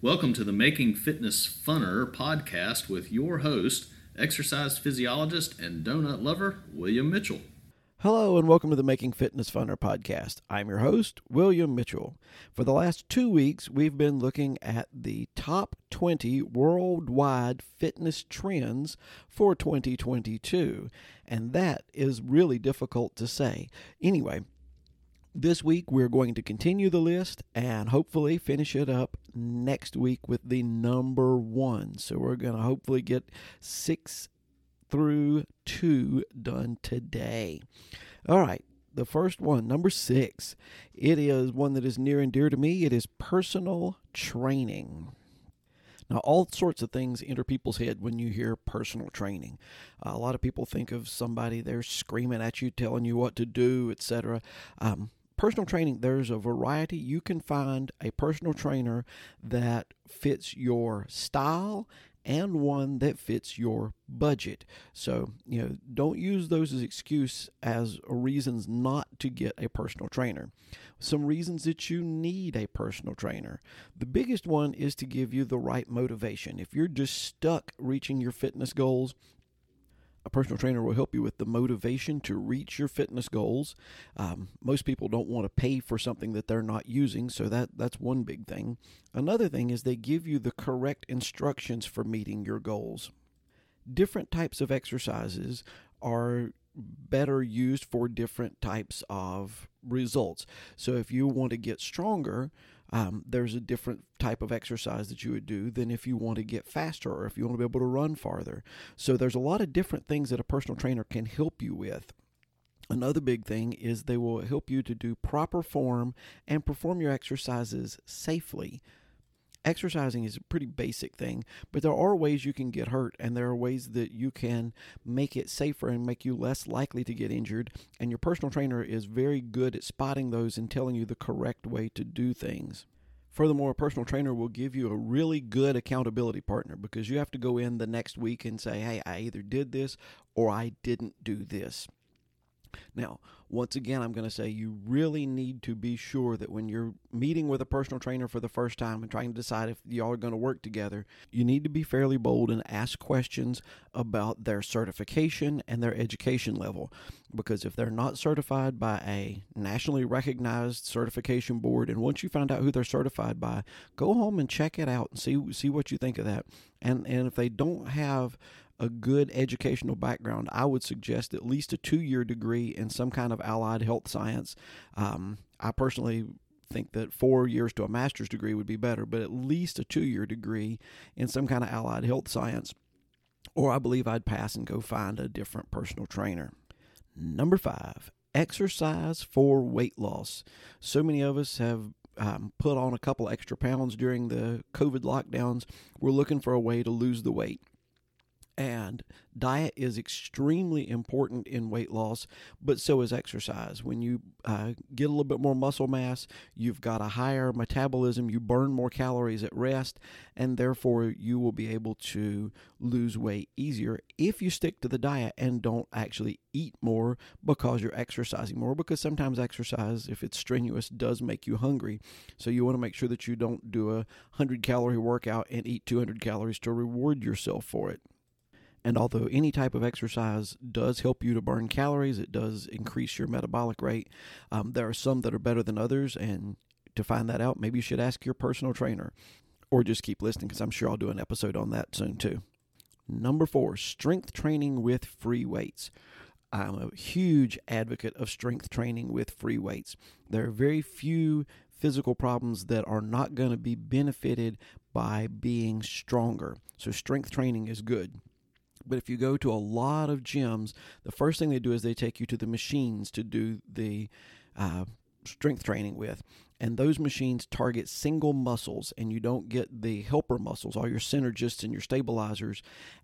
Welcome to the Making Fitness Funner podcast with your host, exercise physiologist and donut lover, William Mitchell. Hello, and welcome to the Making Fitness Funner podcast. I'm your host, William Mitchell. For the last two weeks, we've been looking at the top 20 worldwide fitness trends for 2022, and that is really difficult to say. Anyway, this week, we're going to continue the list and hopefully finish it up next week with the number one. So, we're going to hopefully get six through two done today. All right, the first one, number six. It is one that is near and dear to me. It is personal training. Now, all sorts of things enter people's head when you hear personal training. Uh, a lot of people think of somebody there screaming at you, telling you what to do, etc. Um, personal training, there's a variety. You can find a personal trainer that fits your style and one that fits your budget. So, you know, don't use those as excuse as reasons not to get a personal trainer. Some reasons that you need a personal trainer. The biggest one is to give you the right motivation. If you're just stuck reaching your fitness goals, a personal trainer will help you with the motivation to reach your fitness goals. Um, most people don't want to pay for something that they're not using, so that, that's one big thing. Another thing is they give you the correct instructions for meeting your goals. Different types of exercises are better used for different types of results. So if you want to get stronger, um, there's a different type of exercise that you would do than if you want to get faster or if you want to be able to run farther. So there's a lot of different things that a personal trainer can help you with. Another big thing is they will help you to do proper form and perform your exercises safely exercising is a pretty basic thing, but there are ways you can get hurt, and there are ways that you can make it safer and make you less likely to get injured. And your personal trainer is very good at spotting those and telling you the correct way to do things. Furthermore, a personal trainer will give you a really good accountability partner because you have to go in the next week and say, hey, I either did this or I didn't do this. Now, once again, I'm going to say you really need to be sure that when you're meeting with a personal trainer for the first time and trying to decide if y'all are going to work together, you need to be fairly bold and ask questions about their certification and their education level. Because if they're not certified by a nationally recognized certification board, and once you find out who they're certified by, go home and check it out and see see what you think of that. And and if they don't have a good educational background, I would suggest at least a two year degree in some kind of allied health science. Um, I personally think that four years to a master's degree would be better, but at least a two year degree in some kind of allied health science. Or I believe I'd pass and go find a different personal trainer. Number five, exercise for weight loss. So many of us have um, put on a couple extra pounds during the COVID lockdowns. We're looking for a way to lose the weight. And diet is extremely important in weight loss, but so is exercise. When you uh, get a little bit more muscle mass, you've got a higher metabolism, you burn more calories at rest, and therefore you will be able to lose weight easier if you stick to the diet and don't actually eat more because you're exercising more. Because sometimes exercise, if it's strenuous, does make you hungry. So you want to make sure that you don't do a 100 calorie workout and eat 200 calories to reward yourself for it. And although any type of exercise does help you to burn calories, it does increase your metabolic rate. Um, there are some that are better than others, and to find that out, maybe you should ask your personal trainer or just keep listening because I'm sure I'll do an episode on that soon too. Number four, strength training with free weights. I'm a huge advocate of strength training with free weights. There are very few physical problems that are not going to be benefited by being stronger. So, strength training is good. But if you go to a lot of gyms, the first thing they do is they take you to the machines to do the uh, strength training with. And those machines target single muscles, and you don't get the helper muscles, all your synergists and your stabilizers.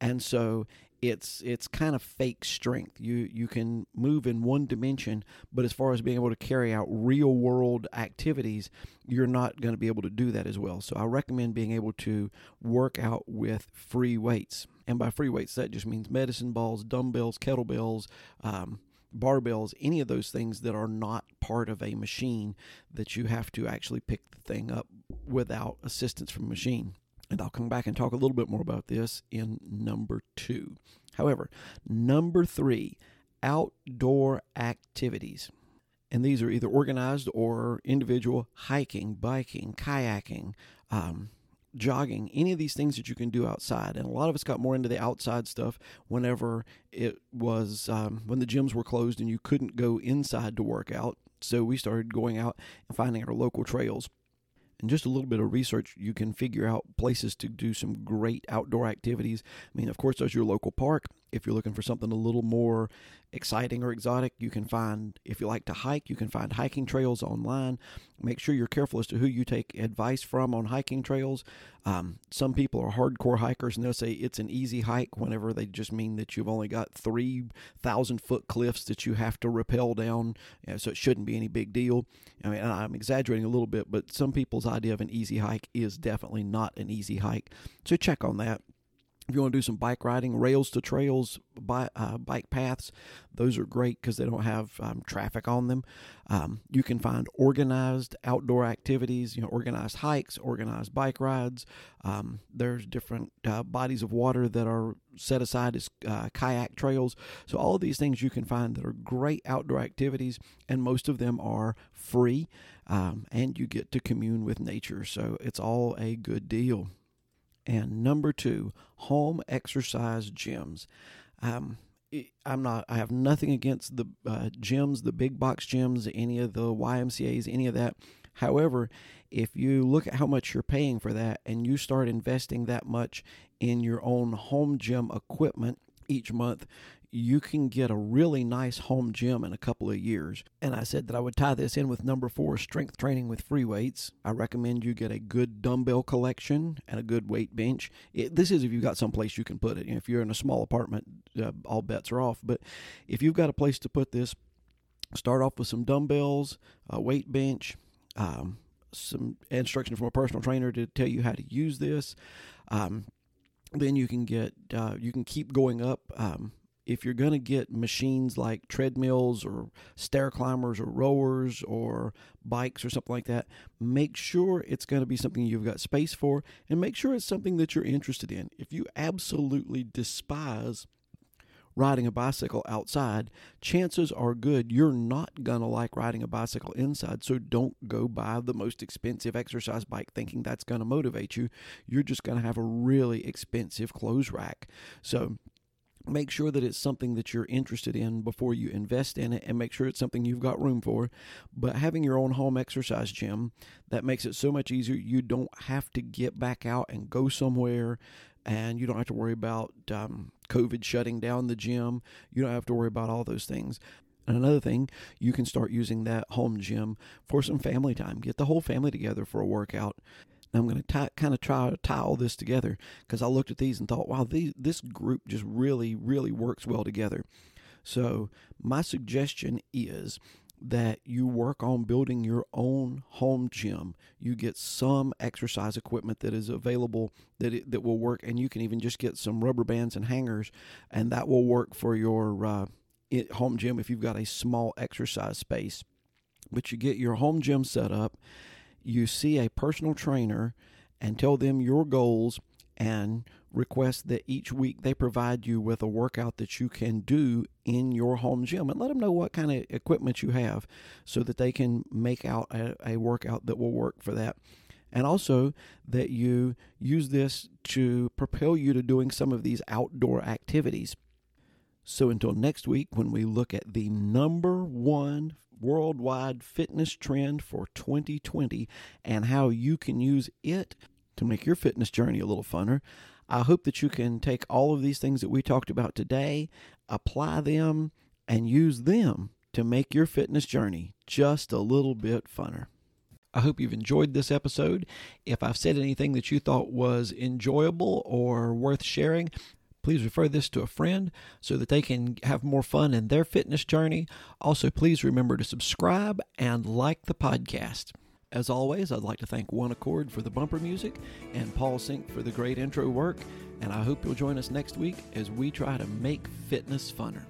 And so it's it's kind of fake strength. You you can move in one dimension, but as far as being able to carry out real world activities, you're not going to be able to do that as well. So I recommend being able to work out with free weights. And by free weights, that just means medicine balls, dumbbells, kettlebells, um, barbells, any of those things that are not part of a machine that you have to actually pick the thing up without assistance from a machine. And I'll come back and talk a little bit more about this in number two. However, number three, outdoor activities. And these are either organized or individual hiking, biking, kayaking, um, jogging, any of these things that you can do outside. And a lot of us got more into the outside stuff whenever it was um, when the gyms were closed and you couldn't go inside to work out. So we started going out and finding our local trails. And just a little bit of research, you can figure out places to do some great outdoor activities. I mean, of course, there's your local park. If you're looking for something a little more exciting or exotic, you can find, if you like to hike, you can find hiking trails online. Make sure you're careful as to who you take advice from on hiking trails. Um, some people are hardcore hikers and they'll say it's an easy hike whenever they just mean that you've only got 3,000 foot cliffs that you have to rappel down, you know, so it shouldn't be any big deal. I mean, I'm exaggerating a little bit, but some people's idea of an easy hike is definitely not an easy hike. So check on that. If you want to do some bike riding, rails to trails, bi- uh, bike paths, those are great because they don't have um, traffic on them. Um, you can find organized outdoor activities, you know, organized hikes, organized bike rides. Um, there's different uh, bodies of water that are set aside as uh, kayak trails. So all of these things you can find that are great outdoor activities, and most of them are free, um, and you get to commune with nature. So it's all a good deal. And number two, home exercise gyms. Um, I'm not. I have nothing against the uh, gyms, the big box gyms, any of the YMCA's, any of that. However, if you look at how much you're paying for that, and you start investing that much in your own home gym equipment each month, you can get a really nice home gym in a couple of years. And I said that I would tie this in with number four strength training with free weights. I recommend you get a good dumbbell collection and a good weight bench. It, this is if you've got some place you can put it. if you're in a small apartment, uh, all bets are off. But if you've got a place to put this, start off with some dumbbells, a weight bench, um, some instruction from a personal trainer to tell you how to use this. Um, then you can get uh, you can keep going up um, if you're going to get machines like treadmills or stair climbers or rowers or bikes or something like that, make sure it's going to be something you've got space for and make sure it's something that you're interested in. If you absolutely despise riding a bicycle outside, chances are good you're not going to like riding a bicycle inside. So don't go buy the most expensive exercise bike thinking that's going to motivate you. You're just going to have a really expensive clothes rack. So make sure that it's something that you're interested in before you invest in it and make sure it's something you've got room for but having your own home exercise gym that makes it so much easier you don't have to get back out and go somewhere and you don't have to worry about um, covid shutting down the gym you don't have to worry about all those things and another thing, you can start using that home gym for some family time. Get the whole family together for a workout. I'm going to kind of try to tie all this together because I looked at these and thought, wow, these, this group just really, really works well together. So, my suggestion is that you work on building your own home gym. You get some exercise equipment that is available that it, that will work, and you can even just get some rubber bands and hangers, and that will work for your uh, home gym if you've got a small exercise space. But you get your home gym set up you see a personal trainer and tell them your goals and request that each week they provide you with a workout that you can do in your home gym and let them know what kind of equipment you have so that they can make out a, a workout that will work for that. And also that you use this to propel you to doing some of these outdoor activities so until next week when we look at the number one worldwide fitness trend for 2020 and how you can use it to make your fitness journey a little funner. I hope that you can take all of these things that we talked about today, apply them, and use them to make your fitness journey just a little bit funner. I hope you've enjoyed this episode. If I've said anything that you thought was enjoyable or worth sharing, Please refer this to a friend so that they can have more fun in their fitness journey. Also, please remember to subscribe and like the podcast. As always, I'd like to thank One Accord for the bumper music and Paul Sink for the great intro work. And I hope you'll join us next week as we try to make fitness funner.